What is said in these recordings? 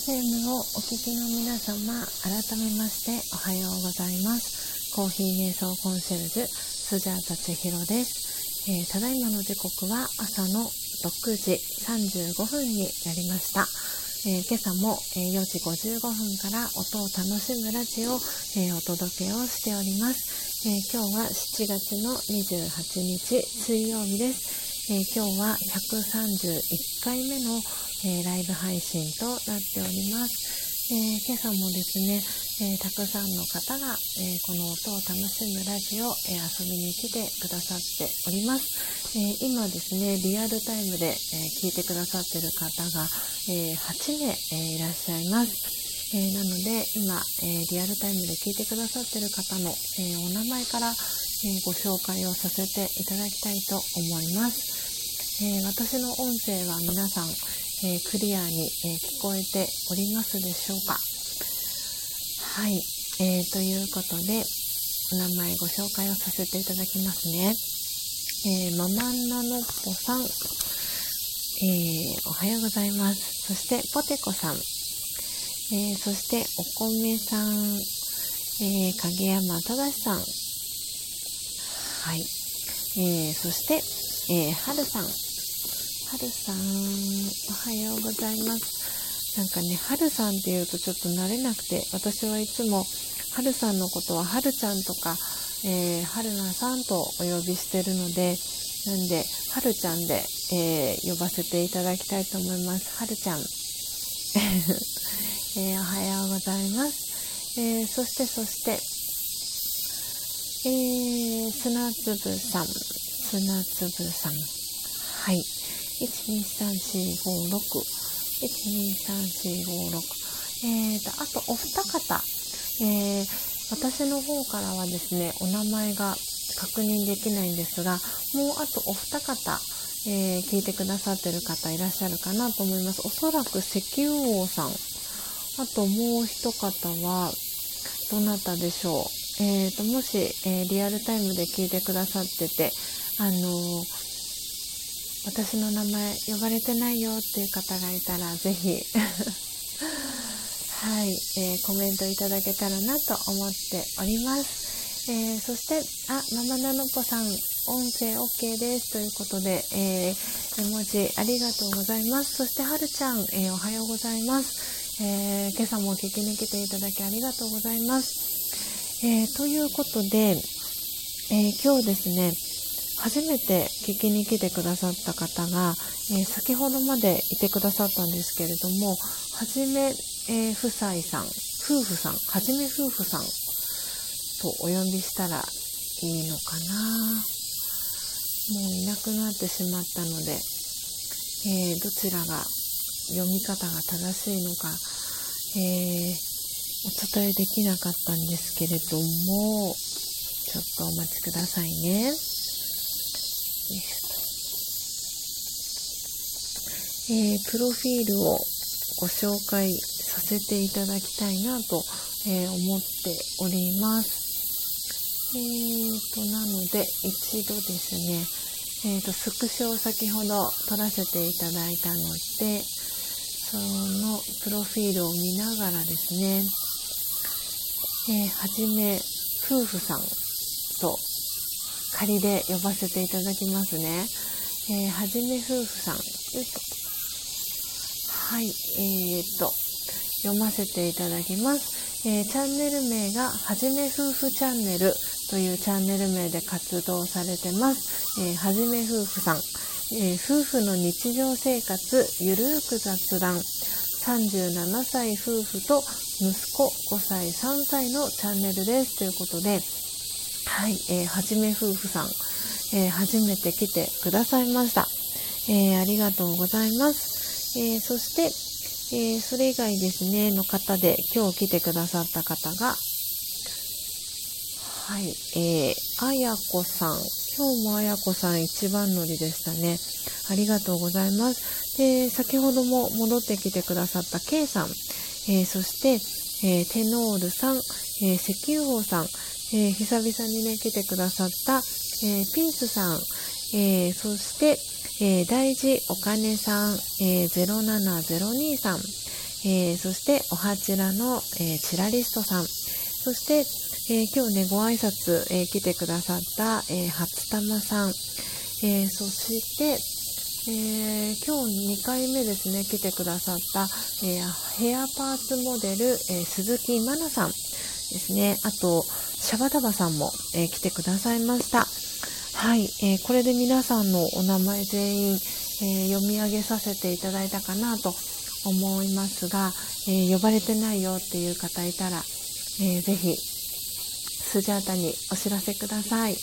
FM をお聞きの皆様、改めましておはようございます。コーヒー瞑想コンシェルジュ、スジャータ千尋です、えー、ただいまの時刻は朝の6時35分になりました。えー、今朝も、え4時55分から音を楽しむラジオを、えー、お届けをしております、え今日は7月の28日水曜日です。え今日は131回目の、えー、ライブ配信となっております。えー、今朝もですね、えー、たくさんの方が、えこの音を楽しむラジオ、え遊びに来てくださっております。え今ですね、リアルタイムで、え聞いてくださっている方が、え8名、えいらっしゃいます。えなので、今、えリアルタイムで聞いてくださっている方の、えお名前から、えご紹介をさせていただきたいと思います。え私の音声は皆さん、えー、クリアに、えー、聞こえておりますでしょうか？はい、えー、ということでお名前ご紹介をさせていただきますね、えママンナノッポさん、えおはようございます。そしてポテコさん、えそしてお米さん、え影山正さん。はい、えそして、えー、はるさんはるさん、おはようございます。なんかね、はるさんって言うとちょっと慣れなくて、私はいつも、はるさんのことははるちゃんとか、えー、はるなさんとお呼びしてるので、なんで、はるちゃんで、えー、呼ばせていただきたいと思います。はるちゃん。えー、おはようございます。えー、そして、そして、えー、砂粒さん、砂粒さん。はい。1,2,3,4,5,6。1,2,3,4,5,6えーと、あとお二方、えー、私の方からはですね、お名前が確認できないんですが、もうあとお二方、えー、聞いてくださってる方いらっしゃるかなと思います。おそらく石油王さん。あともう一方は、どなたでしょう。えーと、もし、えー、リアルタイムで聞いてくださってて、あのー私の名前呼ばれてないよっていう方がいたらぜひ はい、えー、コメントいただけたらなと思っております、えー、そしてあママナノポさん音声 OK ですということで、えー、絵文字ありがとうございます。そしてはるちゃん、えおはようございます、え今朝も聞きに来ていただきありがとうございます、えということで、え今日ですね初めて聞きに来てくださった方が、えー、先ほどまでいてくださったんですけれども、はじめ、え、夫妻さん、夫婦さん、はじめ夫婦さんとお呼びしたらいいのかな。もういなくなってしまったので、え、どちらが読み方が正しいのか、えお伝えできなかったんですけれども、ちょっとお待ちくださいね。えー、プロフィールをご紹介させていただきたいなと、えー、思っております。えーと、なので、一度ですね、えーと、スクショを先ほど撮らせていただいたので、そのプロフィールを見ながらですね、えー、はじめ夫婦さんと仮で呼ばせていただきますね。えー、はじめ夫婦さん。よいしょ。はい、えーと、読ませていただきます。えー、チャンネル名が、はじめ夫婦チャンネルというチャンネル名で活動されてます。えー、はじめ夫婦さん。えー、夫婦の日常生活、ゆるーく雑談。37歳夫婦と息子5歳、3歳のチャンネルです。ということで、はい、えー、はじめ夫婦さん、えー、初めて来てくださいました。えー、ありがとうございます。えー、そして、えー、それ以外ですね、の方で今日来てくださった方が、はい、えー、あやこさん。今日もあやこさん一番乗りでしたね。ありがとうございます。で、先ほども戻ってきてくださった K さん、えー、そして、えー、テノールさん、えー、石油王さん、え、久々にね、来てくださった、え、ピンスさん、え、そして、え大事お金さん、え0702さん、え、そしておはちらの、え、チラリストさん。そして、え、今日ねご挨拶、え来てくださった、え初玉さん、えそして、え今日2回目ですね来てくださった、えヘアパーツモデル、え鈴木真奈さんですね。あとシャバダバさんも、え来てくださいました。はい、えこれで皆さんのお名前全員、え読み上げさせていただいたかなと思いますが、え、呼ばれてないよっていう方いたら、えー、ぜひスジャータにお知らせください。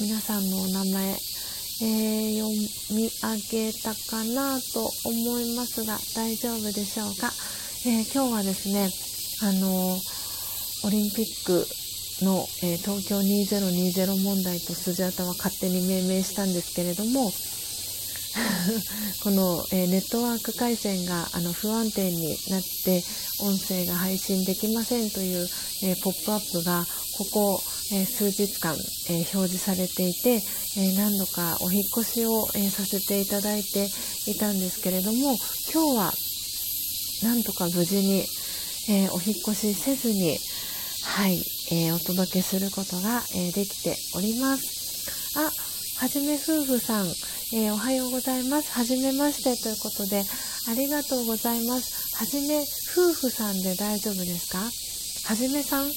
皆さんのお名前、えー、読み上げたかなと思いますが大丈夫でしょうか、えー、今日はですねあのオリンピックの、え、東京2020問題とスジャータは勝手に命名したんですけれどもこの、えー、ネットワーク回線があの不安定になって音声が配信できませんという、えー、ポップアップがここ、えー、数日間、え表示されていて、え何度かお引越しを、えさせていただいていたんですけれども今日はなんとか無事に、えお引越しせずにはい、えお届けすることが、えできております。あ、はじめ夫婦さん、えー、おはようございます。はじめましてということで、ありがとうございます。はじめ夫婦さんで大丈夫ですか？はじめさん、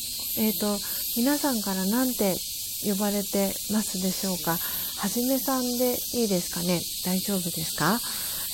えっ、ー、と、皆さんから何て呼ばれてますでしょうか？はじめさんでいいですかね？大丈夫ですか？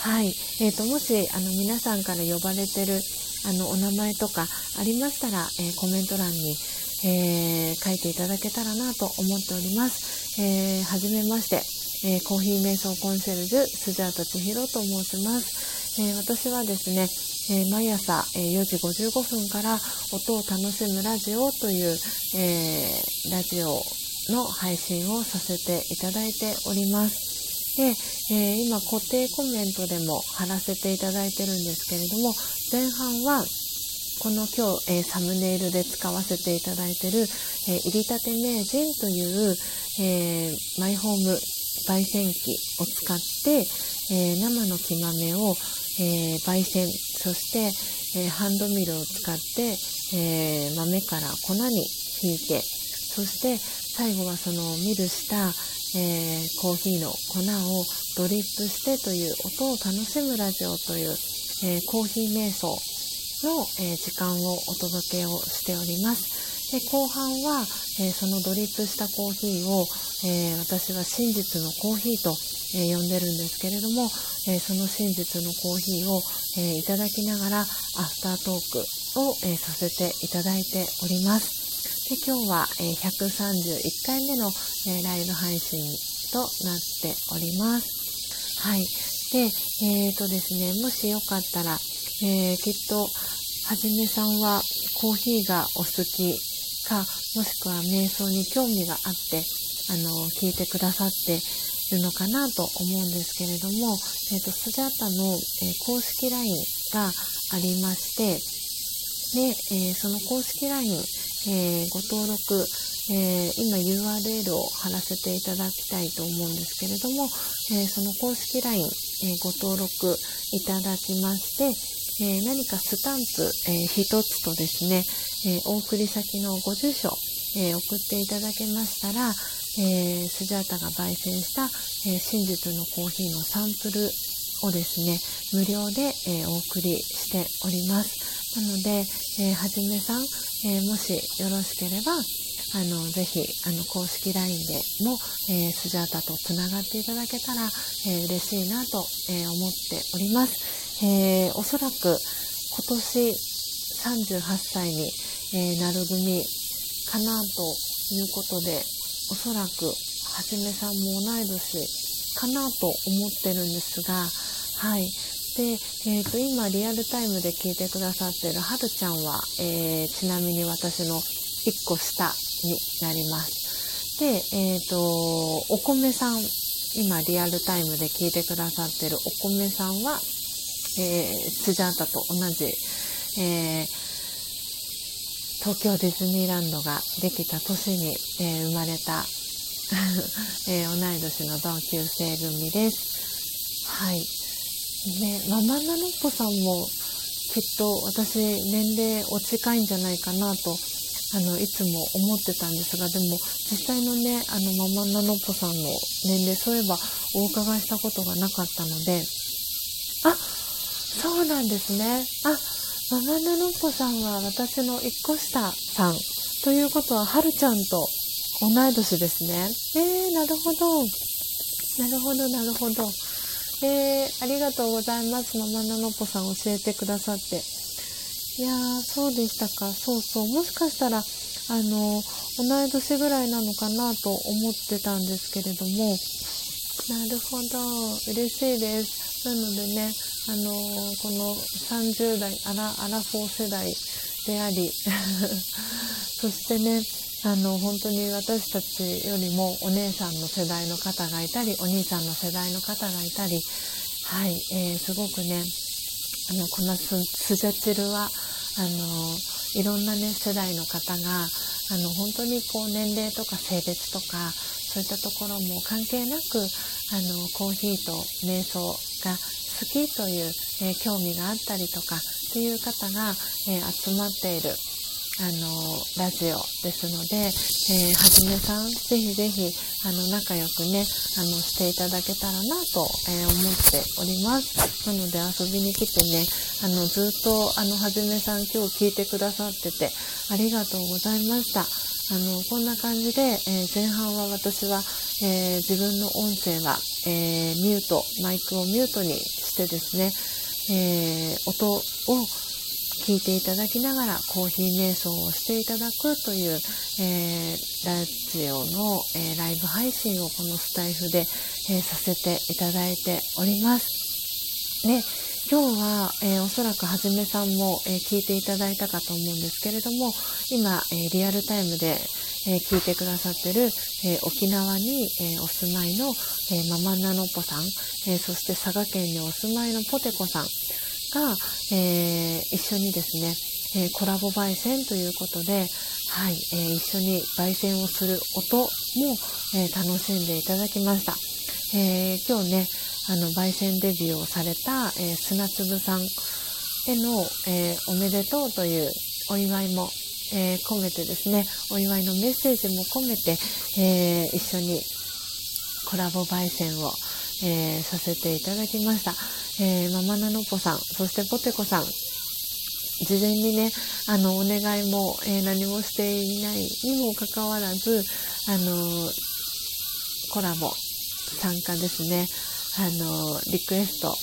はい。えっ、ー、と、もし、あの、皆さんから呼ばれてる、あの、お名前とかありましたら、えコメント欄に、え書いていただけたらなと思っております。えはじめまして。えー、コーヒー瞑想コンシェルジュスジャータ千尋と申します、えー、私はですね、えー、毎朝、え4時55分から音を楽しむラジオという、えラジオの配信をさせていただいておりますで、え今固定コメントでも貼らせていただいてるんですけれども前半はこの今日、えー、サムネイルで使わせていただいている、えー、入りたて名人という、えー、マイホーム焙煎機を使って、え、生の木豆を、え、焙煎そして、え、ハンドミルを使って、え豆から粉にひいてそして最後はそのミルした、えコーヒーの粉をドリップしてという音を楽しむラジオという、えコーヒー瞑想の、え時間をお届けをしております。で後半は、えー、そのドリップしたコーヒーを、えー、私は真実のコーヒーと、え、呼んでるんですけれども、えその真実のコーヒーを、えいただきながらアフタートークを、えさせていただいております。で今日は、え131回目の、えライブ配信となっております。はい。で、えっ、とですね、もしよかったら、えきっと、はじめさんはコーヒーがお好きかもしくは瞑想に興味があってあの聞いてくださっているのかなと思うんですけれども、えーと、スジャータの、えー、公式 LINE がありましてで、えー、その公式 LINE、えー、ご登録、え今 URL を貼らせていただきたいと思うんですけれども、えその公式 LINE、えご登録いただきまして、え何かスタンプ、え1つとですね、えお送り先のご住所、え送っていただけましたら、えスジャータが焙煎した、え真実のコーヒーのサンプルをですね無料で、えお送りしております。なので、えはじめさん、えもしよろしければあのぜひあの公式 LINE でも、えー、スジャータとつながっていただけたら、えー、嬉しいなと、えー、思っております、えおそらく今年38歳に、え、なる組かなということでおそらくはじめさんも同い年かなと思ってるんですがはい。で、えーと、今リアルタイムで聞いてくださっているはるちゃんは、えー、ちなみに私の1個下になりますで、えーと、お米さん今リアルタイムで聞いてくださってるお米さんは、えー、スジャータと同じ、えー東京ディズニーランドができた年に、えー、生まれた えー、同い年の同級生組です。はい。ね、ママナノッポさんもきっと私年齢お近いんじゃないかなとあのいつも思ってたんですがでも実際のねあのママナノポさんの年齢そういえばお伺いしたことがなかったのであそうなんですね。あママナノポさんは私の1個下さん。ということははるちゃんと同い年ですね。えー、なるほど。なるほどなるほど。えー、ありがとうございます。ママナノポさん教えてくださって。いやー、そうでしたか。そうそう。もしかしたら、あの、同い年ぐらいなのかなと思ってたんですけれども、なるほど。嬉しいです。なのでね、あの、この30代、アラ、アラフォー世代であり、そしてね、あの、本当に私たちよりもお姉さんの世代の方がいたり、お兄さんの世代の方がいたり、はい、えー、すごくね、あの、このススジャチルは、あのいろんなね世代の方があの本当にこう年齢とか性別とかそういったところも関係なくあのコーヒーと瞑想が好きという、えー、興味があったりとかっていう方が、えー、集まっているあのラジオですので、えー、はじめさんぜひぜひあの仲良くねあのしていただけたらなと、えー、思っております。なので遊びに来てねあのずっとあのはじめさん今日聞いてくださっててありがとうございました。あのこんな感じで、えー、前半は私は、え自分の音声は、えミュートマイクをミュートにしてですね、え音を聞いていただきながらコーヒー瞑想をしていただくという、えー、ラジオの、えー、ライブ配信をこのスタイフで、えー、させていただいております。ね、今日は、えー、おそらくはじめさんも、え聞いていただいたかと思うんですけれども今、えリアルタイムで、え聞いてくださってる、え沖縄に、えお住まいの、えママナノポさん、えそして佐賀県にお住まいのポテコさんが、えー、一緒にですね、えー、コラボ焙煎ということで、はい、えー、一緒に焙煎をする音も、え楽しんでいただきました。え今日ね、あの、焙煎デビューをされた、え砂粒さんへの、えおめでとうというお祝いも、え込めてですね、お祝いのメッセージも込めて、え一緒にコラボ焙煎を、えさせていただきました。えー、ママナノポさん、そしてポテコさん、事前にね、あの、お願いも、えー、何もしていないにもかかわらず、あのコラボ、参加ですね、あのリクエスト、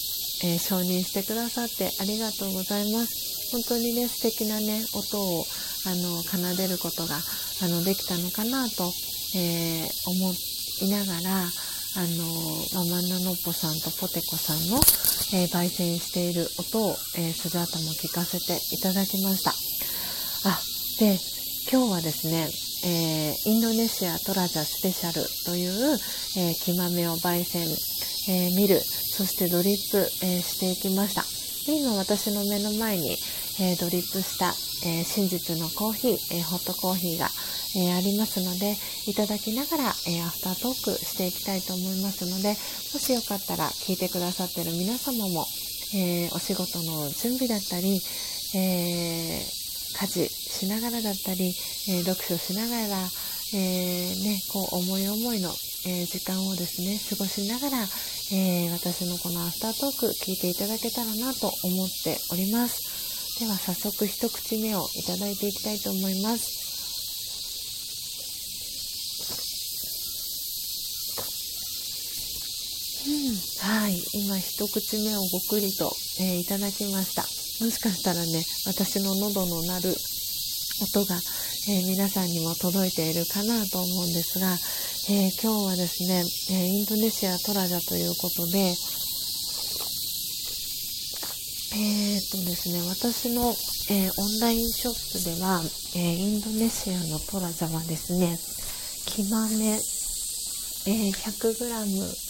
えー、承認してくださってありがとうございます。本当にね、素敵なね、音を、あの、奏でることが、あの、できたのかなと、えー、思いながら、あの、マンナノッポさんとポテコさんの、えー、焙煎している音を、えー、スジャータも聞かせていただきました。あ、で、今日はですね、えー、インドネシアトラジャスペシャルという、えー、木豆を焙煎、えー、見る、そしてドリップ、えしていきました。で今私の目の前に、えドリップした、え真実のコーヒー、えホットコーヒーが、え、ありますので、いただきながら、え、アフタートークしていきたいと思いますので、もしよかったら聞いてくださってる皆様も、え、お仕事の準備だったり、え家事しながらだったり、え読書しながら、えね、こう思い思いの、え時間をですね、過ごしながら、え私のこのアフタートーク聞いていただけたらなと思っております。では早速一口目をいただいていきたいと思います。はい、今一口目をごくりと、えー、いただきました。もしかしたらね、私の喉の鳴る音が、え、皆さんにも届いているかなと思うんですが、え、今日はですね、えインドネシアトラジャということで、えー、っとですね、私の、えオンラインショップでは、えインドネシアのトラジャはですね、木豆、え 100g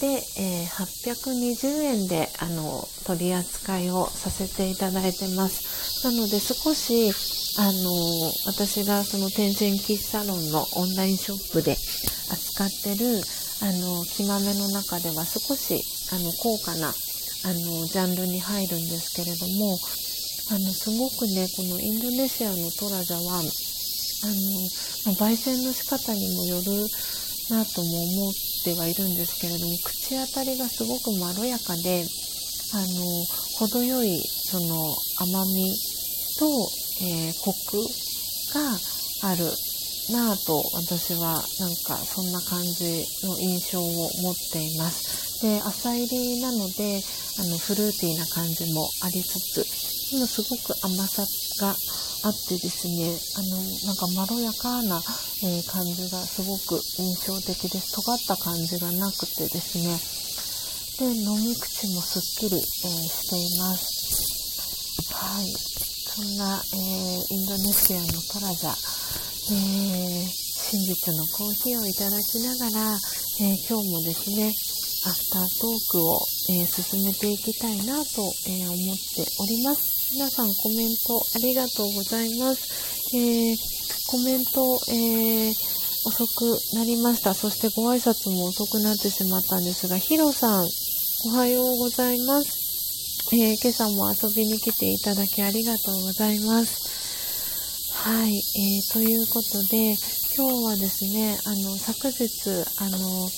で、えー、820円であの取り扱いをさせていただいてます。なので少しあの私がその天神キッサロンのオンラインショップで扱ってるあの木豆の中では少しあの高価なあのジャンルに入るんですけれどもあのすごくねこのインドネシアのトラジャはあの、まあ、焙煎の仕方にもよるなとも思ってはいるんですけれども口当たりがすごくまろやかであの程よいその甘みと、えー、コクがあるなぁと私はなんかそんな感じの印象を持っています。で、朝入りなのであのフルーティーな感じもありつつ、すごく甘さがあってですね、あの、なんかまろやかな、えー、感じがすごく印象的です。尖った感じがなくてですね、で、飲み口もすっきり、えー、しています。はい。そんな、えー、インドネシアのトラジャ、えー、真実のコーヒーをいただきながら、え、今日もですね、アフタートークを、え、進めていきたいなと、え思っております。皆さんコメントありがとうございます。えコメント、え遅くなりました。そしてご挨拶も遅くなってしまったんですが、ヒロさん、おはようございます。え今朝も遊びに来ていただきありがとうございます。はい、えー、ということで、今日はですね、あの、昨日、あの、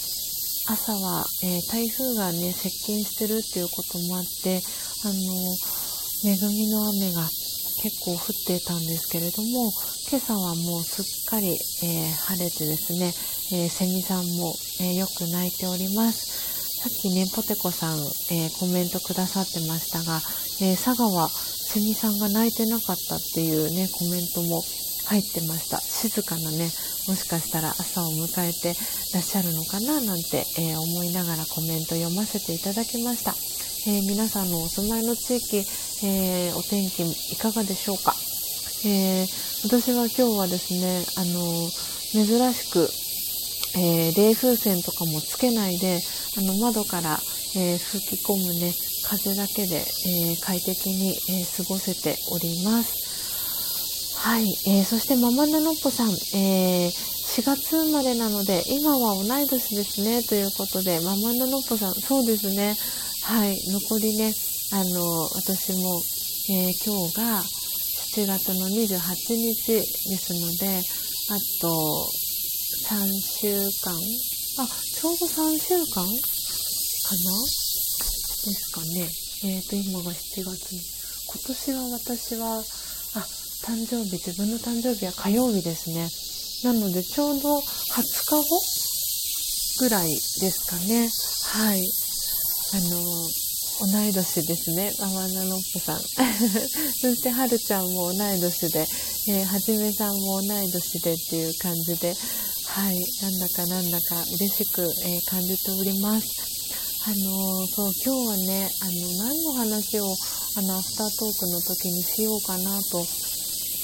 朝は、えー、台風がね、接近してるっていうこともあって、あの、恵みの雨が結構降っていたんですけれども、今朝はもうすっかり、えー、晴れてですね、えー、セミさんも、えー、よく鳴いております。さっきね、ポテコさん、えコメントくださってましたが、え佐賀はセミさんが泣いてなかったっていうね、コメントも入ってました。静かなね、もしかしたら朝を迎えてらっしゃるのかななんて、え、思いながらコメント読ませていただきました。えー、皆さんのお住まいの地域、えー、お天気いかがでしょうか、え私は今日はですね、あの珍しく、え冷風扇とかもつけないで、あの窓から、え吹き込むね、風だけで、え、快適に、え、過ごせております。はい、え、そしてママナノッポさん、え4月生まれなので、今は同い年ですね、ということで、ママナノッポさん、そうですね、はい、残りね、あの、私も、え今日が7月の28日ですので、あと3週間、あ、ちょうど3週間かな？ですかね。えっ、ー、と、今が7月に。今年は私は、あ、誕生日、自分の誕生日は火曜日ですね。なので、ちょうど20日後ぐらいですかね。はい。あの、同い年ですね。ママナノップさん。そして、はるちゃんも同い年で、えー、はじめさんも同い年でっていう感じで、はい。なんだかなんだか嬉しく、えー、感じております。あのそう今日はねあの何の話をあのアフタートークの時にしようかなと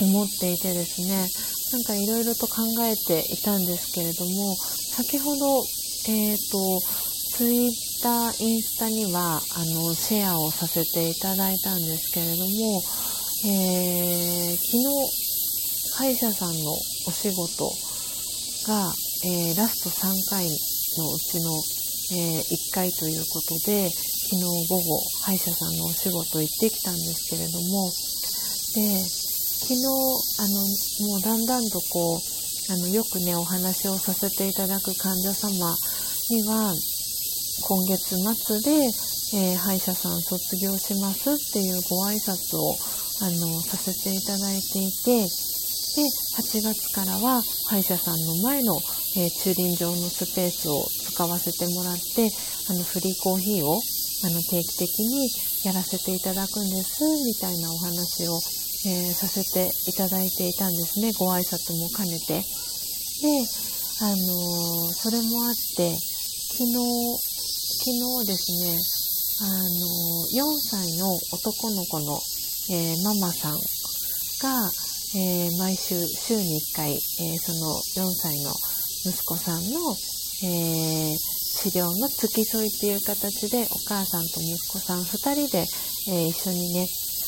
思っていてですねなんかいろいろと考えていたんですけれども先ほどえっ、ー、とツイターインスタにはあのシェアをさせていただいたんですけれども、えー、昨日歯医者さんのお仕事が、えー、ラスト3回のうちのえー、1回ということで昨日午後歯医者さんのお仕事行ってきたんですけれどもで昨日あのもうだんだんとこうあのよくねお話をさせていただく患者様には今月末で、えー、歯医者さん卒業しますっていうご挨拶をあのさせていただいていてで8月からは歯医者さんの前のえー、駐輪場のスペースを使わせてもらってあのフリーコーヒーをあの定期的にやらせていただくんですみたいなお話を、えー、させていただいていたんですねご挨拶も兼ねて。で、あのー、それもあって昨日昨日ですね、あの4歳の男の子の、えー、ママさんが、え毎週週に1回、えその4歳の息子さんの、え、治療の付き添いっていう形でお母さんと息子さん2人で、え、一緒にね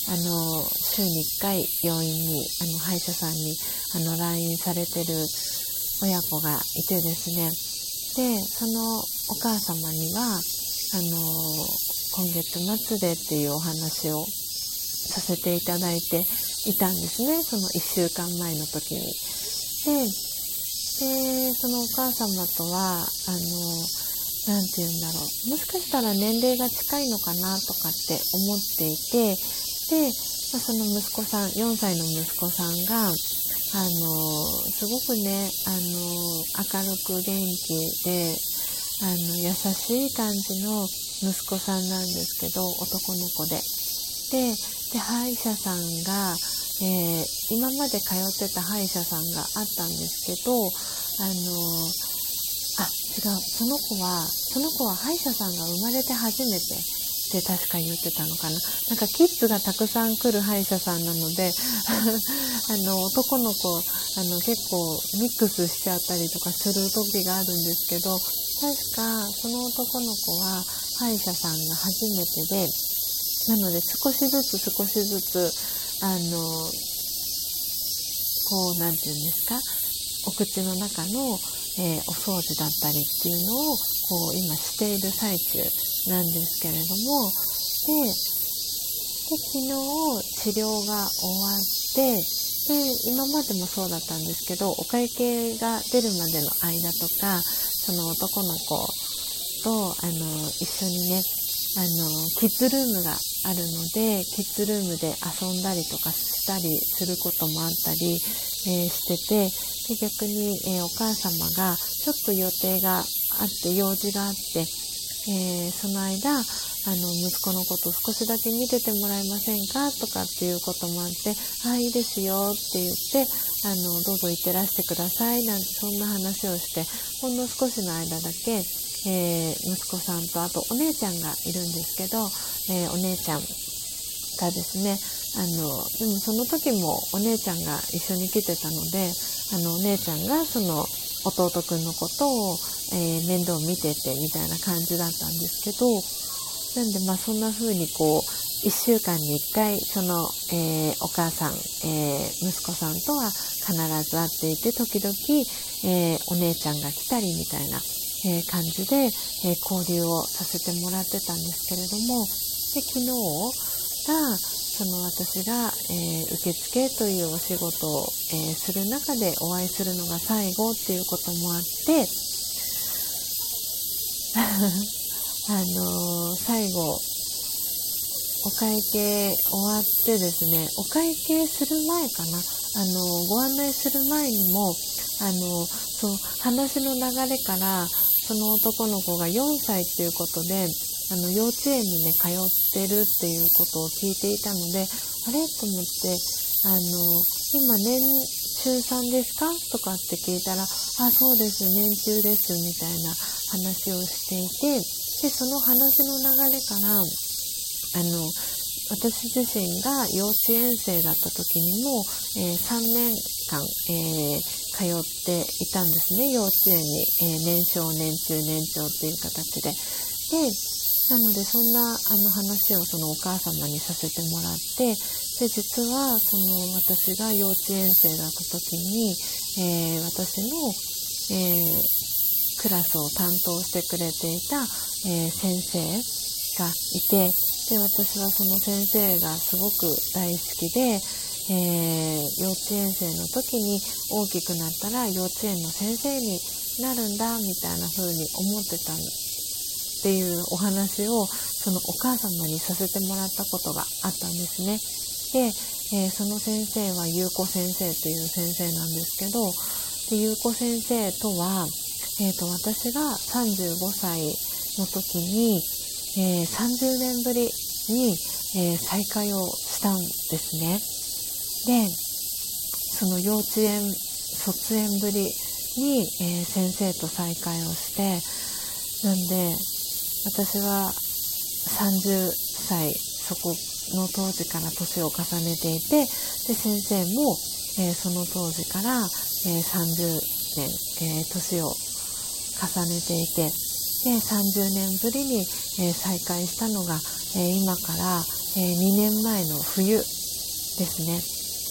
あの週に1回病院にあの歯医者さんにあの来院されてる親子がいてですねでそのお母様にはあの今月末でっていうお話をさせていただいていたんですねその1週間前の時に。ででそのお母様とはあの何て言うんだろうもしかしたら年齢が近いのかなとかって思っていてで、まあ、その息子さん4歳の息子さんがあのすごくねあの明るく元気であの優しい感じの息子さんなんですけど男の子で。でで歯医者さんが、えー、今まで通ってた歯医者さんがあったんですけどあのあ違うその子はその子は歯医者さんが生まれて初めてって確か言ってたのかな。なんかキッズがたくさん来る歯医者さんなので あの男の子あの結構ミックスしちゃったりとかする時があるんですけど確かその男の子は歯医者さんが初めてでなので少しずつ少しずつあのこう何て言うんですかお口の中の、えー、お掃除だったりっていうのをこう今している最中。なんですけれどもでで昨日治療が終わってで今までもそうだったんですけどお会計が出るまでの間とかその男の子とあの一緒にねあのキッズルームがあるのでキッズルームで遊んだりとかしたりすることもあったり、えー、しててで逆に、えー、お母様がちょっと予定があって用事があって、えー、その間あの息子のこと少しだけ見ててもらえませんかとかっていうこともあって「あいいですよ」って言ってあの「どうぞ行ってらしてください」なんてそんな話をしてほんの少しの間だけ、えー、息子さんとあとお姉ちゃんがいるんですけど、えー、お姉ちゃんがですねあのでもその時もお姉ちゃんが一緒に来てたのであのお姉ちゃんがその弟くんのことを、えー、面倒見ててみたいな感じだったんですけどなんでまあそんな風にこう1週間に1回その、えー、お母さん、えー、息子さんとは必ず会っていて時々、えー、お姉ちゃんが来たりみたいな、え感じで、え交流をさせてもらってたんですけれどもで昨日がその私が、え受付というお仕事を、えする中でお会いするのが最後っていうこともあって あのー、最後、お会計終わってですね、お会計する前かな、あの、ご案内する前にも、あの、そう、話の流れから、その男の子が4歳っていうことで、あの、幼稚園にね、通ってるっていうことを聞いていたので、あれ？と思って、あの、今年中3ですか？とかって聞いたら、あ、そうです、年中です、みたいな話をしていて、でその話の流れからあの私自身が幼稚園生だった時にも、えー、3年間、えー、通っていたんですね。幼稚園に、えー、年少年中年長っていう形で。でなのでそんなあの話をそのお母様にさせてもらってで実はその私が幼稚園生だった時に、え私の、えクラスを担当してくれていた、えー、先生がいてで私はその先生がすごく大好きで、えー、幼稚園生の時に大きくなったら幼稚園の先生になるんだみたいな風に思ってたんっていうお話をそのお母様にさせてもらったことがあったんですね。で、えー、その先生は優子先生という先生なんですけどで優子先生とは、えーと私が35歳の時に、えー、30年ぶりに、えー、再会をしたんですね。で、その幼稚園、卒園ぶりに、えー、先生と再会をして、なんで、私は30歳、そこの当時から年を重ねていて、で、先生も、えー、その当時から、えー、30年、えー、年を重ねていて、で30年ぶりに、え、再会したのが、え、今から、え、2年前の冬ですね、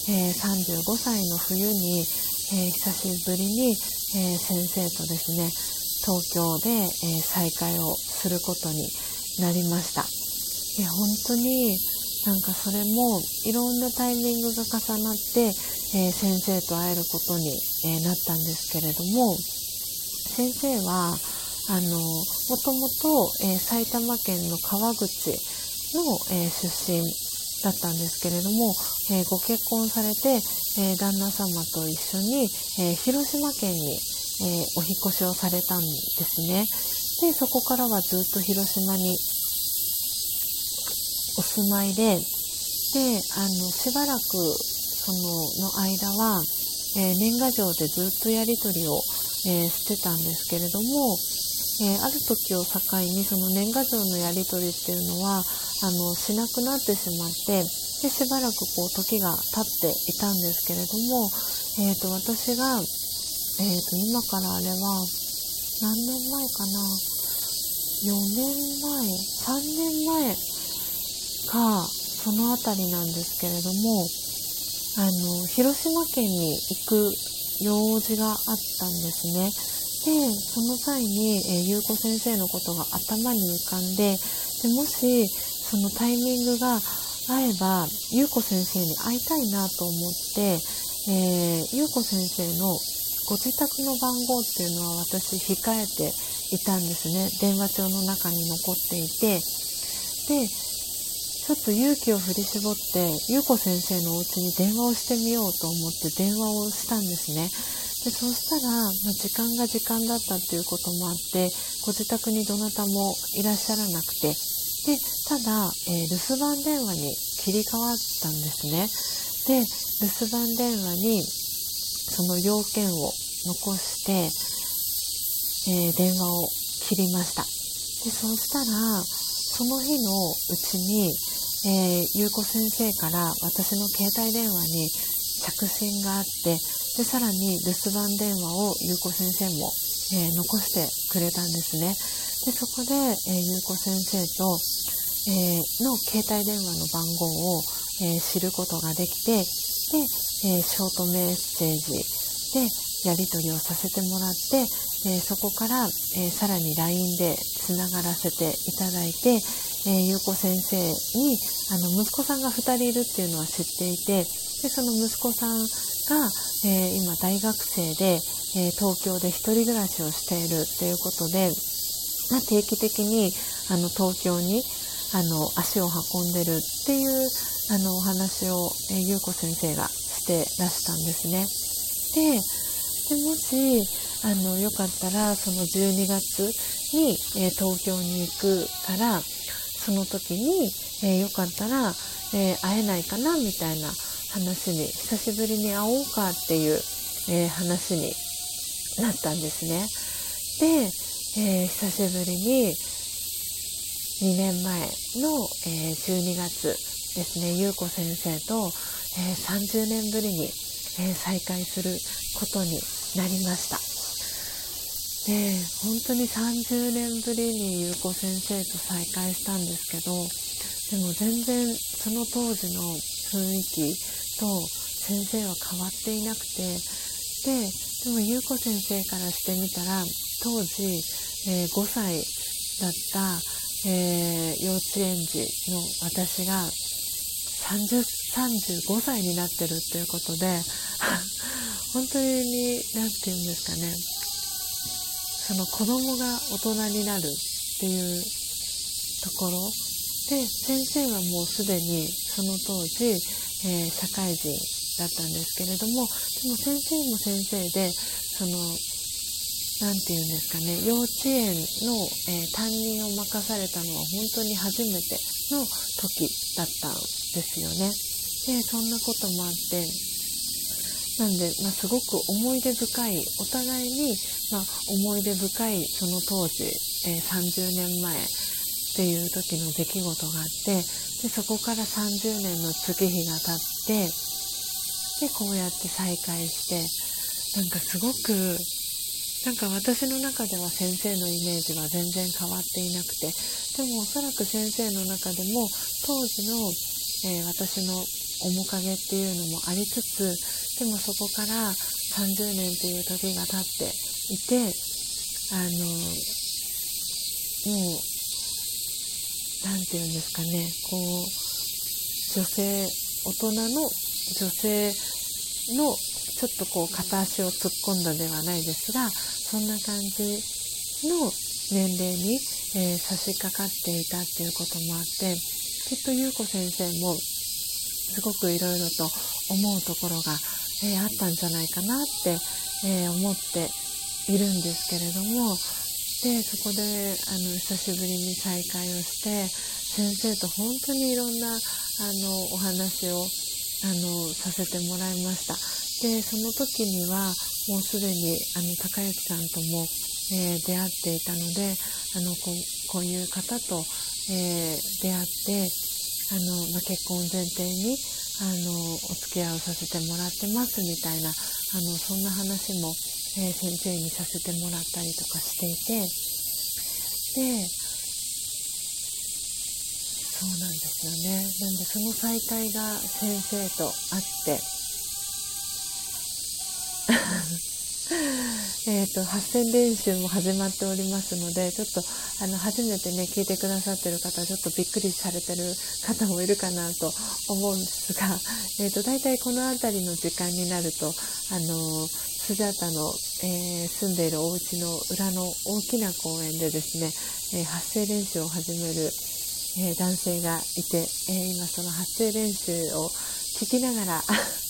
え35歳の冬に、え久しぶりに、え先生とですね東京で、え再会をすることになりました。で本当になんかそれもいろんなタイミングが重なって、えー、先生と会えることに、えー、なったんですけれども先生はあのもともと、え、埼玉県の川口の、え出身だったんですけれども、えご結婚されて、え旦那様と一緒に、え広島県に、えお引越しをされたんですね。でそこからはずっと広島にお住まいでであのしばらくそのの間は、えー、年賀状でずっとやり取りを、えー、してたんですけれども、え、ある時を境にその年賀状のやり取りっていうのはあのしなくなってしまってでしばらくこう時が経っていたんですけれども、えーと、私が、えーと、今からあれは何年前かな？4年前3年前かその辺りなんですけれどもあの広島県に行く用事があったんですね。でその際に、えー、優子先生のことが頭に浮かんででもしそのタイミングが合えば優子先生に会いたいなと思って、えー、優子先生のご自宅の番号っていうのは私控えていたんですね。電話帳の中に残っていて。でちょっと勇気を振り絞って優子先生のお家に電話をしてみようと思って電話をしたんですね。でそうしたら、まあ、時間が時間だったっていうこともあってご自宅にどなたもいらっしゃらなくて。でただ、えー、留守番電話に切り替わったんですね。で留守番電話にその要件を残して、えー、電話を切りました。でそうしたらその日のうちに、えー、ゆうこ先生から私の携帯電話に着信があってでさらに留守番電話をゆうこ先生も、えー、残してくれたんですね。でそこで、えー、ゆうこ先生と、えー、の携帯電話の番号を、え知ることができてで、えショートメッセージでやり取りをさせてもらって、えそこから、えさらに LINE でつながらせていただいて、えー、ゆうこ先生にあの息子さんが2人いるっていうのは知っていてでその息子さんが、え、今大学生で、え、東京で1人暮らしをしているっていうことで、まあ、定期的にあの東京にあの足を運んでるっていうあのお話を、えー、ゆうこ先生がしてらしたんですね。ででもしあのよかったらその12月に、え東京に行くからその時に、えよかったら、え会えないかなみたいな話に久しぶりに会おうかっていう、え話になったんですね。で、えー、久しぶりに2年前の、えー、12月ですね優子先生と、えー、30年ぶりに、え再会することになりました。で本当に30年ぶりに優子先生と再会したんですけどでも全然その当時の雰囲気と先生は変わっていなくてででも優子先生からしてみたら当時、えー、5歳だった、えー、幼稚園児の私が30 35歳になってるっていうことで 本当に何て言うんですかね。その子供が大人になるっていうところで先生はもうすでにその当時、えー、社会人だったんですけれどもでも先生も先生でその何て言うんですかね幼稚園の、えー、担任を任されたのは本当に初めての時だったんですよね。でそんなこともあってなんで、まあ、すごく思い出深いお互いに、まあ、思い出深いその当時、えー、30年前っていう時の出来事があってでそこから30年の月日が経ってでこうやって再会してなんかすごくなんか私の中では先生のイメージは全然変わっていなくてでもおそらく先生の中でも当時の、えー、私の面影っていうのもありつつでもそこから30年っていう時が経っていてあのもう何て言うんですかねこう女性大人の女性のちょっとこう片足を突っ込んだではないですがそんな感じの年齢に、えー、差し掛かっていたっていうこともあってきっと優子先生もすごくいろいろと思うところが、えー、あったんじゃないかなって、えー、思っているんですけれどもでそこであの久しぶりに再会をして先生と本当にいろんなあのお話をあのさせてもらいました。でその時にはもうすでにあの高之さんとも、えー、出会っていたのであのここういう方と、えー、出会ってあの、まあ、結婚前提にあのお付き合いをさせてもらってますみたいなあのそんな話も、えー、先生にさせてもらったりとかしていてでそうなんですよね。なんでその再会が先生とあって えと発声練習も始まっておりますのでちょっとあの初めてね聞いてくださってる方ちょっとびっくりされてる方もいるかなと思うんですが、えーと、大体この辺りの時間になるとあのスジャータの、えー、住んでいるお家の裏の大きな公園でですね、えー、発声練習を始める、えー、男性がいて、え今その発声練習を聞きながら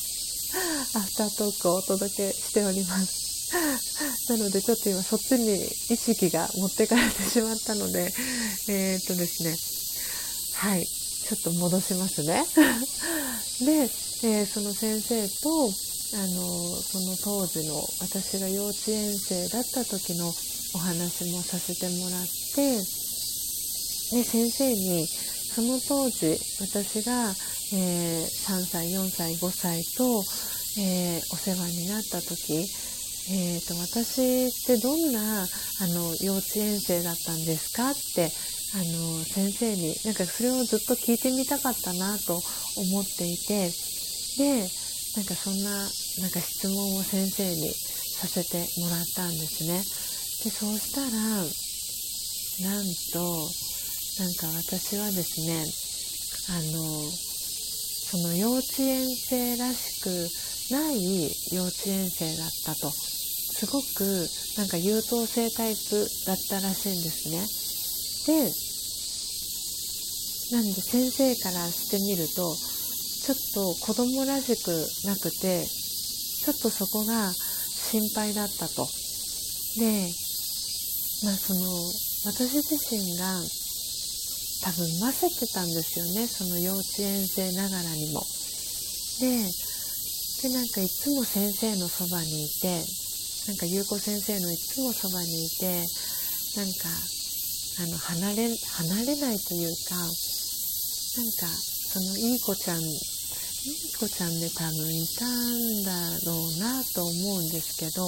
アフタートークをお届けしております。なのでちょっと今そっちに意識が持ってかれてしまったので、えー、っとですね、はい、ちょっと戻しますね。で、えー、その先生と、あの、その当時の私が幼稚園生だった時のお話もさせてもらって、で、先生に、その当時私が、えー、3歳、4歳、5歳と、えー、お世話になった時、えーと、私ってどんなあの幼稚園生だったんですかってあの先生になんかそれをずっと聞いてみたかったなと思っていてでなんかそんななんか質問を先生にさせてもらったんですね。でそうしたらなんとなんか私はですねあのその幼稚園生らしくない幼稚園生だったとすごくなんか優等生タイプだったらしいんですね。で、なんで先生からしてみると、ちょっと子供らしくなくて、ちょっとそこが心配だったと。で、まあその、私自身が多分ませてたんですよね。その幼稚園生ながらにも。で、で、なんかいつも先生のそばにいて、なんか優子先生のいつもそばにいてなんかあの離れ離れないというかなんかそのいい子ちゃんいい子ちゃんで多分いたんだろうなと思うんですけど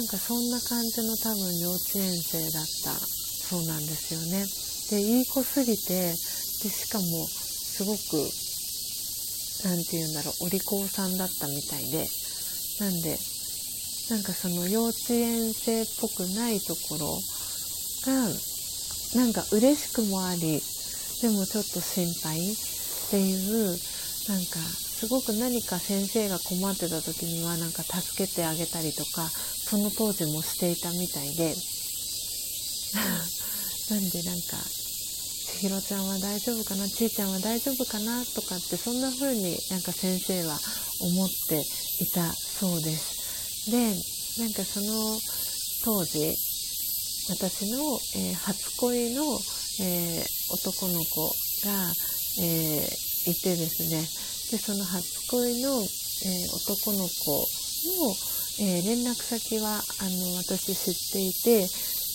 なんかそんな感じの多分幼稚園生だったそうなんですよね。でいい子すぎてでしかもすごく何て言うんだろうお利口さんだったみたいでなんでなんかその幼稚園生っぽくないところがなんか嬉しくもありでもちょっと心配っていうなんかすごく何か先生が困ってた時にはなんか助けてあげたりとかその当時もしていたみたいで。なんでなんか千尋ちゃんは大丈夫かな？ちいちゃんは大丈夫かな？とかってそんな風になんか先生は思っていたそうです。でなんかその当時私の、えー、初恋の、えー、男の子が、えー、いてですね。でその初恋の、え男の子の、え連絡先はあの私知っていて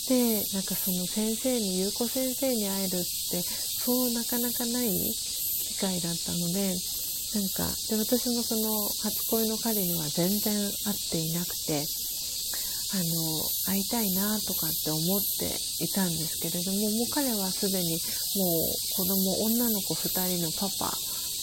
でなんかその先生に優子先生に会えるってそうなかなかない機会だったのでなんかで私もその初恋の彼には全然会っていなくてあの会いたいなとかって思っていたんですけれどももう彼はすでにもう子供女の子2人のパパ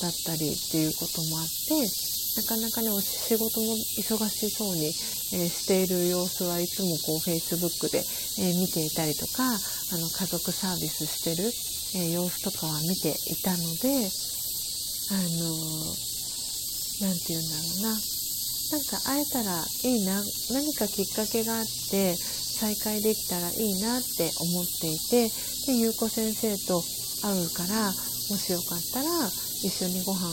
だったりっていうこともあってなかなかねお仕事も忙しそうに、えー、している様子はいつもこう Facebook で、えー、見ていたりとかあの家族サービスしてるえー、様子とかは見ていたのであの何て言うんだろうな。なんか会えたらいいな何かきっかけがあって再会できたらいいなって思っていてで優子先生と会うからもしよかったら一緒にご飯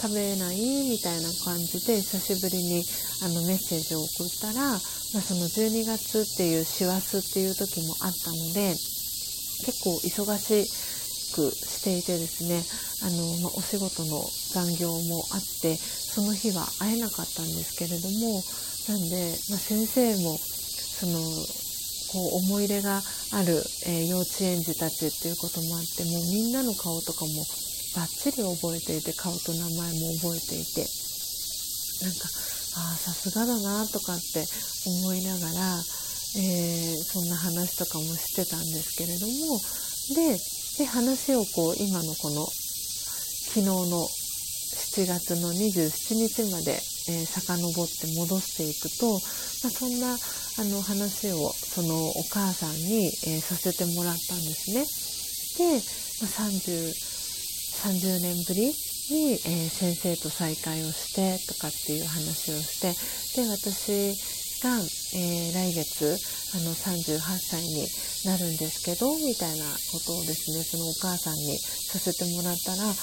食べないみたいな感じで久しぶりにあのメッセージを送ったら、まあ、その12月っていう師走っていう時もあったので結構忙しくしていてですねあの、まあ、お仕事の残業もあってその日は会えなかったんですけれどもなんで、まあ、先生もそのこう思い入れがある、えー、幼稚園児たちっていうこともあってもうみんなの顔とかもバッチリ覚えていて顔と名前も覚えていてなんかああさすがだなとかって思いながら、えー、そんな話とかもしてたんですけれどもでで話をこう今のこの昨日の7月の27日まで、えー、遡って戻していくと、まあ、そんなあの話をそのお母さんに、えー、させてもらったんですね。で、まあ、30, 30年ぶりに、えー、先生と再会をしてとかっていう話をしてで私が、えー、来月あの38歳になるんですけどみたいなことをですねそのお母さんにさせてもらったら「あ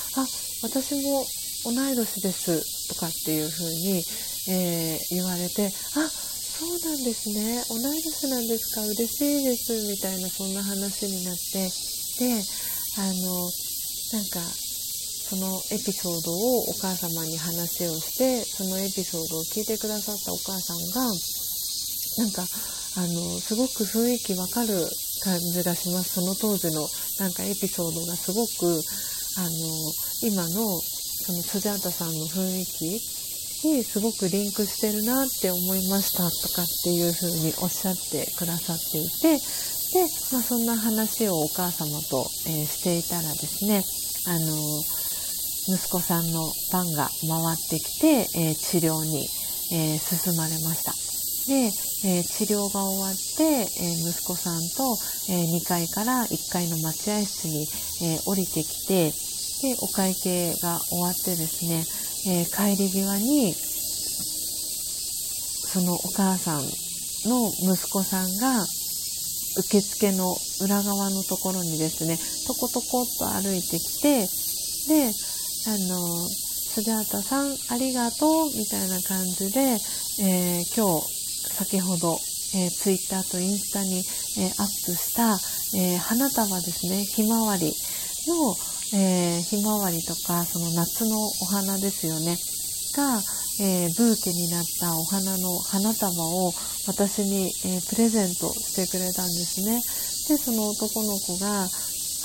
私も同い年です」とかっていうふうに、えー、言われて「あそうなんですね。同い年なんですか？嬉しいです」みたいなそんな話になってであのなんかそのエピソードをお母様に話をしてそのエピソードを聞いてくださったお母さんがなんかあのすごく雰囲気わかる感じがします。その当時のなんかエピソードがすごくあの今のそのスジャータさんの雰囲気にすごくリンクしてるなって思いましたとかっていうふうにおっしゃってくださっていてで、まあ、そんな話をお母様と、えー、していたらですねあの息子さんの番が回ってきて、えー、治療に、えー、進まれました。で、えー、治療が終わって、え息子さんと、え2階から1階の待合室に、え降りてきてでお会計が終わってですね、え帰り際にそのお母さんの息子さんが受付の裏側のところにですねトコトコっと歩いてきてであの、スジャータさんありがとうみたいな感じで、えー、今日先ほど、えー、ツイッターとインスタに、えー、アップした、え、花束ですね、ひまわりの、え、ひまわりとか、その夏のお花ですよね、が、え、ブーケになったお花の花束を私に、え、プレゼントしてくれたんですね。で、その男の子が、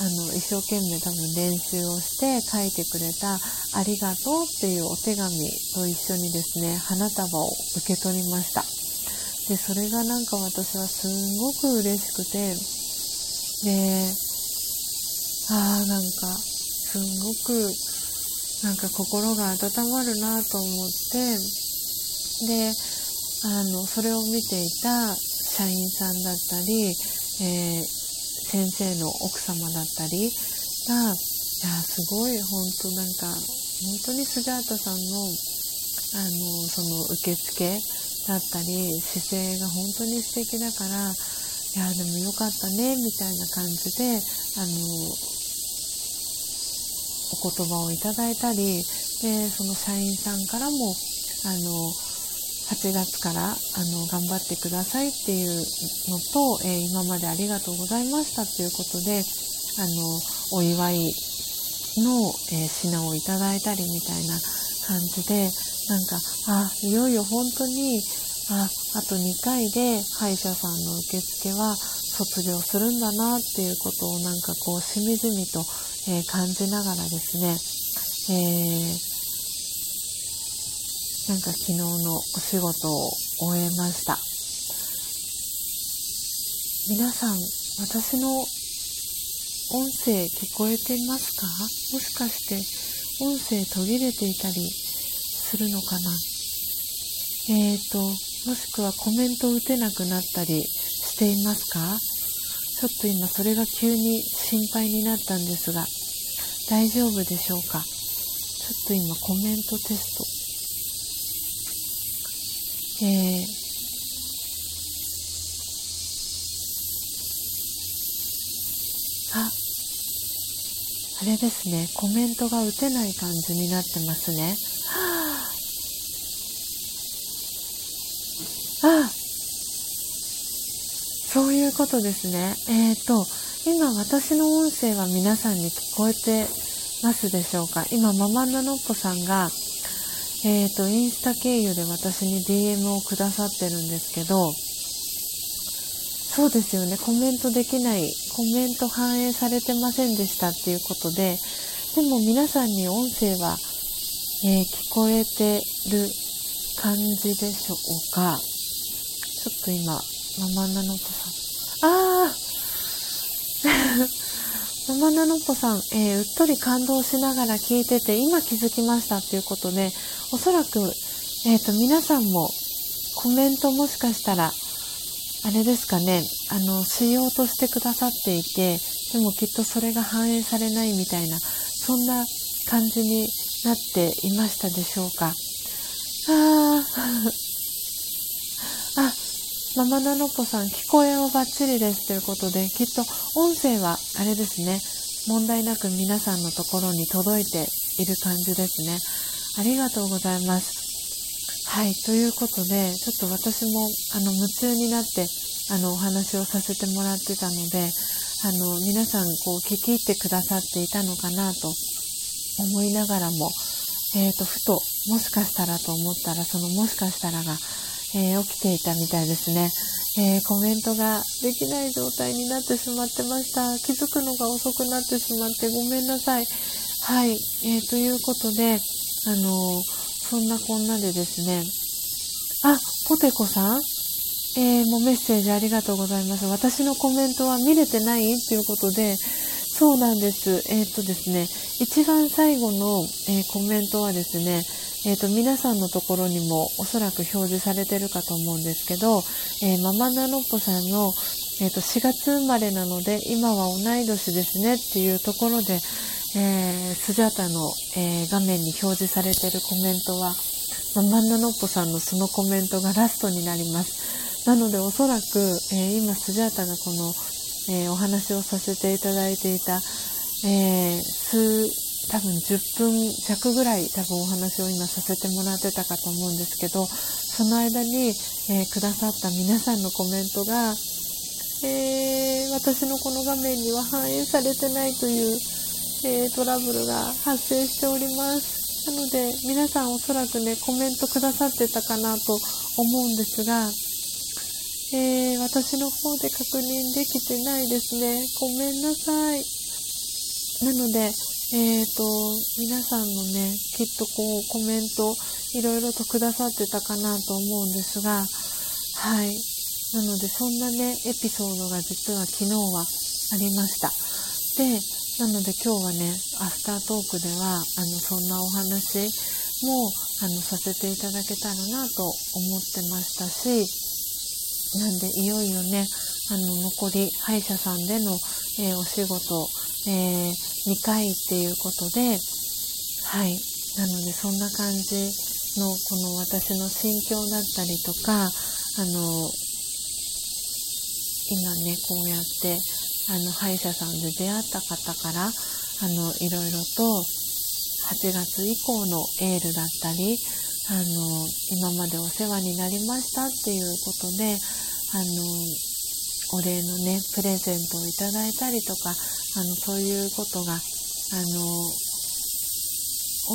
あの、一生懸命多分練習をして書いてくれたありがとうっていうお手紙と一緒にですね、花束を受け取りました。で、それがなんか私はすんごく嬉しくて、で、ああ、なんか、すんごく、なんか心が温まるなと思って、で、あの、それを見ていた社員さんだったり、えー、先生の奥様だったりが、いや、すごい、本当なんか、本当にスジャータさんの、あの、その受付だったり、姿勢が本当に素敵だから、いや、でもよかったね、みたいな感じで、あの、お言葉をいただいたり、で、その社員さんからも、あの、8月からあの頑張ってくださいっていうのと、えー、今までありがとうございましたということであのお祝いの、えー、品をいただいたりみたいな感じでなんかあいよいよ本当にああと2回で歯医者さんの受付は卒業するんだなっていうことをなんかこうしみじみと、えー、感じながらですね、えーなんか昨日のお仕事を終えました。皆さん私の音声聞こえてますか？もしかして音声途切れていたりするのかな？えーともしくはコメント打てなくなったりしていますか？ちょっと今それが急に心配になったんですが、大丈夫でしょうか？ちょっと今コメントテスト。えーあ、あれですね。コメントが打てない感じになってますね。ああ、そういうことですね。えっ、ー、と、今私の音声は皆さんに聞こえてますでしょうか？今、ママナノッポさんが、えっ、ー、と、インスタ経由で私に DM をくださってるんですけど、そうですよね。コメントできない、コメント反映されてませんでしたっていうことで、でも皆さんに音声は、えー、聞こえてる感じでしょうか？ちょっと今、ママナノポさん。あーママナノポさん、えー、うっとり感動しながら聞いてて、今気づきましたっていうことで、おそらく、えっ、ー、と、皆さんもコメントもしかしたらあれですかね、あの、しようとしてくださっていて、でもきっとそれが反映されないみたいな、そんな感じになっていましたでしょうか。あ、あ、ママナノポさん、聞こえはバッチリですということで、きっと音声はあれですね、問題なく皆さんのところに届いている感じですね。ありがとうございます。はい、ということで、ちょっと私も、あの、夢中になって、あの、お話をさせてもらってたので、あの、皆さん、こう、聞き入ってくださっていたのかなと思いながらも、えっ、ー、と、ふと、もしかしたらと思ったら、そのもしかしたらが、えー、起きていたみたいですね。えー、コメントができない状態になってしまってました。気づくのが遅くなってしまってごめんなさい。はい、えー、ということで、あのーそんなこんなでですね、あ、ポテコさん？えー、もうメッセージありがとうございます。私のコメントは見れてない？っていうことで、そうなんです。えー、っとですね、一番最後の、えー、コメントはですね、えっ、と、皆さんのところにもおそらく表示されてるかと思うんですけど、えママナノッポさんの、えっ、と、4月生まれなので、今は同い年ですねっていうところで、え、スジャータの、え、画面に表示されてるコメントは、まあ、マナノッポさんのそのコメントがラストになります。なのでおそらく、え、今スジャータがこの、えお話をさせていただいていた、え数、多分10分弱ぐらい多分お話を今させてもらってたかと思うんですけど、その間に、えくださった皆さんのコメントが、え私のこの画面には反映されてないという、え、トラブルが発生しております。なので、皆さんおそらくね、コメントくださってたかなと思うんですが、えー、私の方で確認できてないですね。ごめんなさい。なので、えっ、ー、と、皆さんのね、きっとこう、コメント、いろいろとくださってたかなと思うんですが、はい。なので、そんなね、エピソードが実は昨日はありました。で、なので今日はね、アフタートークでは、あの、そんなお話も、あの、させていただけたらなと思ってましたし、なんで、いよいよね、あの、残り、歯医者さんでの、えー、お仕事、えー、2回っていうことで、はい。なので、そんな感じの、この私の心境だったりとか、あの、今ね、こうやって、あの歯医者さんで出会った方からあのいろいろと8月以降のエールだったりあの今までお世話になりましたっていうことであのお礼のねプレゼントをいただいたりとかあのそういうことがあの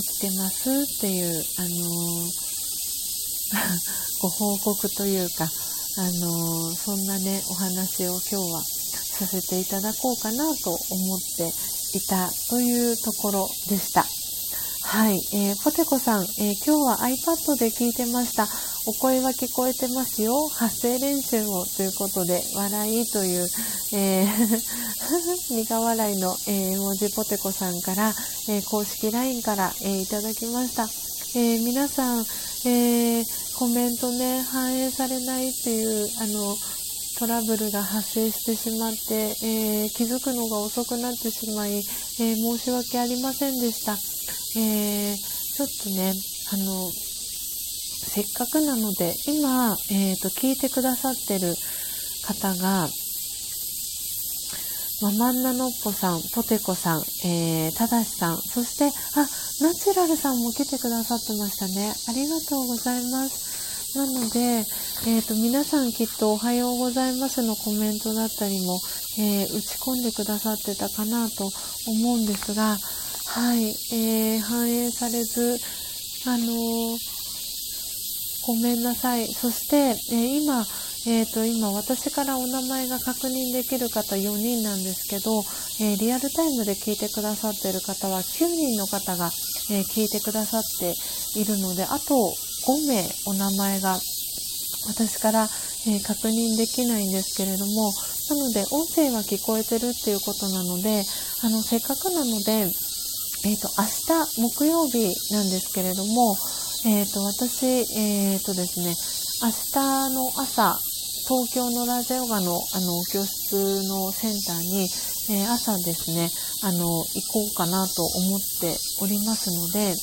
起きてますっていうあの ご報告というかあのそんなねお話を今日はさせていただこうかなと思っていたというところでした。はい、えー、ポテコさん、えー、今日は iPad で聞いてました。お声は聞こえてますよ。発声練習をということで、笑いという、えー、苦笑いの、えー、文字ポテコさんから、えー、公式 LINE から、え、いただきました。え、皆さん、え、コメントね、反映されないっていう、あの、トラブルが発生してしまって、えー、気づくのが遅くなってしまい、えー、申し訳ありませんでした。えー、ちょっとね、あの、せっかくなので、今、えっ、と、聞いてくださってる方が、ママンナノッポさん、ポテコさん、えー、ただしさん、そして、あ、ナチュラルさんも来てくださってましたね。ありがとうございます。なので、えっ、ー、と、皆さんきっとおはようございますのコメントだったりも、えー、打ち込んでくださってたかなと思うんですが、はい、えー、反映されず、あのー、ごめんなさい。そして、えー、今、えー、と、今私からお名前が確認できる方4人なんですけど、えー、リアルタイムで聞いてくださっている方は9人の方が、えー、聞いてくださっているので、あと5名お名前が私から、え確認できないんですけれども、なので音声は聞こえてるっていうことなので、あの、せっかくなので、えっ、と、明日木曜日なんですけれども、えっ、と、私、えっ、とですね、明日の朝、東京のラジオガのあの教室のセンターに、えー、朝ですね、あの、行こうかなと思っておりますので、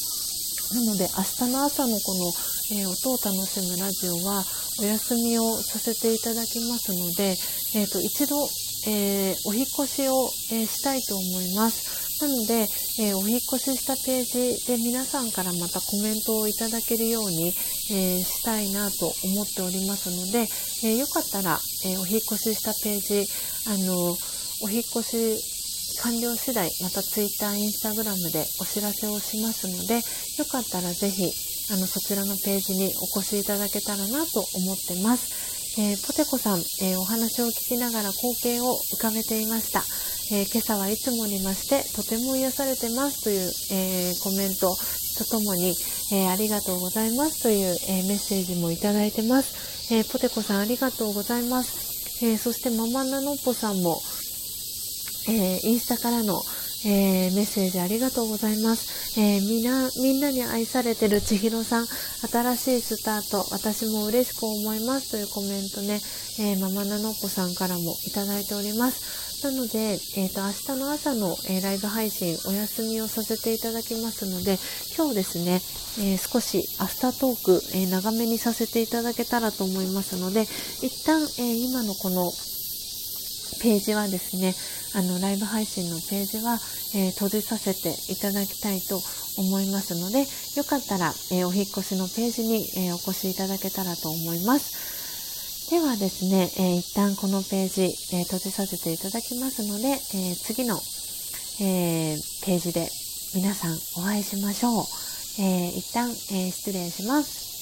なので明日の朝のこの、えー、音を楽しむラジオはお休みをさせていただきますので、えーと、一度、え、お引越しを、えしたいと思います。なので、えー、お引越ししたページで皆さんからまたコメントをいただけるように、えー、したいなと思っておりますので、えー、よかったら、えお引越ししたページ、あの、お引越し完了次第、また Twitter、Instagram でお知らせをしますので、よかったらぜひ、あの、そちらのページにお越しいただけたらなと思ってます。えー、ポテコさん、えー、お話を聞きながら光景を浮かべていました。えー、今朝はいつもにましてとても癒されてますという、えー、コメントとともに、えー、ありがとうございますという、えメッセージもいただいてます。えポテコさんありがとうございます。えそしてママナノッポさんも、えインスタからの、え、メッセージありがとうございます。えー、みんな、みんなに愛されてる千尋さん、新しいスタート、私も嬉しく思いますというコメントね、え、ママナノッポさんからもいただいております。なので、え、ー、と、明日の朝の、えー、ライブ配信お休みをさせていただきますので、今日ですね、えー、少しアフタートーク、え長めにさせていただけたらと思いますので、一旦、え今のこのページはですね、あの、ライブ配信のページは、え閉じさせていただきたいと思いますので、よかったら、えお引越しのページに、えお越しいただけたらと思います。ではですね、えー、一旦このページ、えー、閉じさせていただきますので、えー、次の、えページで皆さんお会いしましょう。え一旦、え失礼します。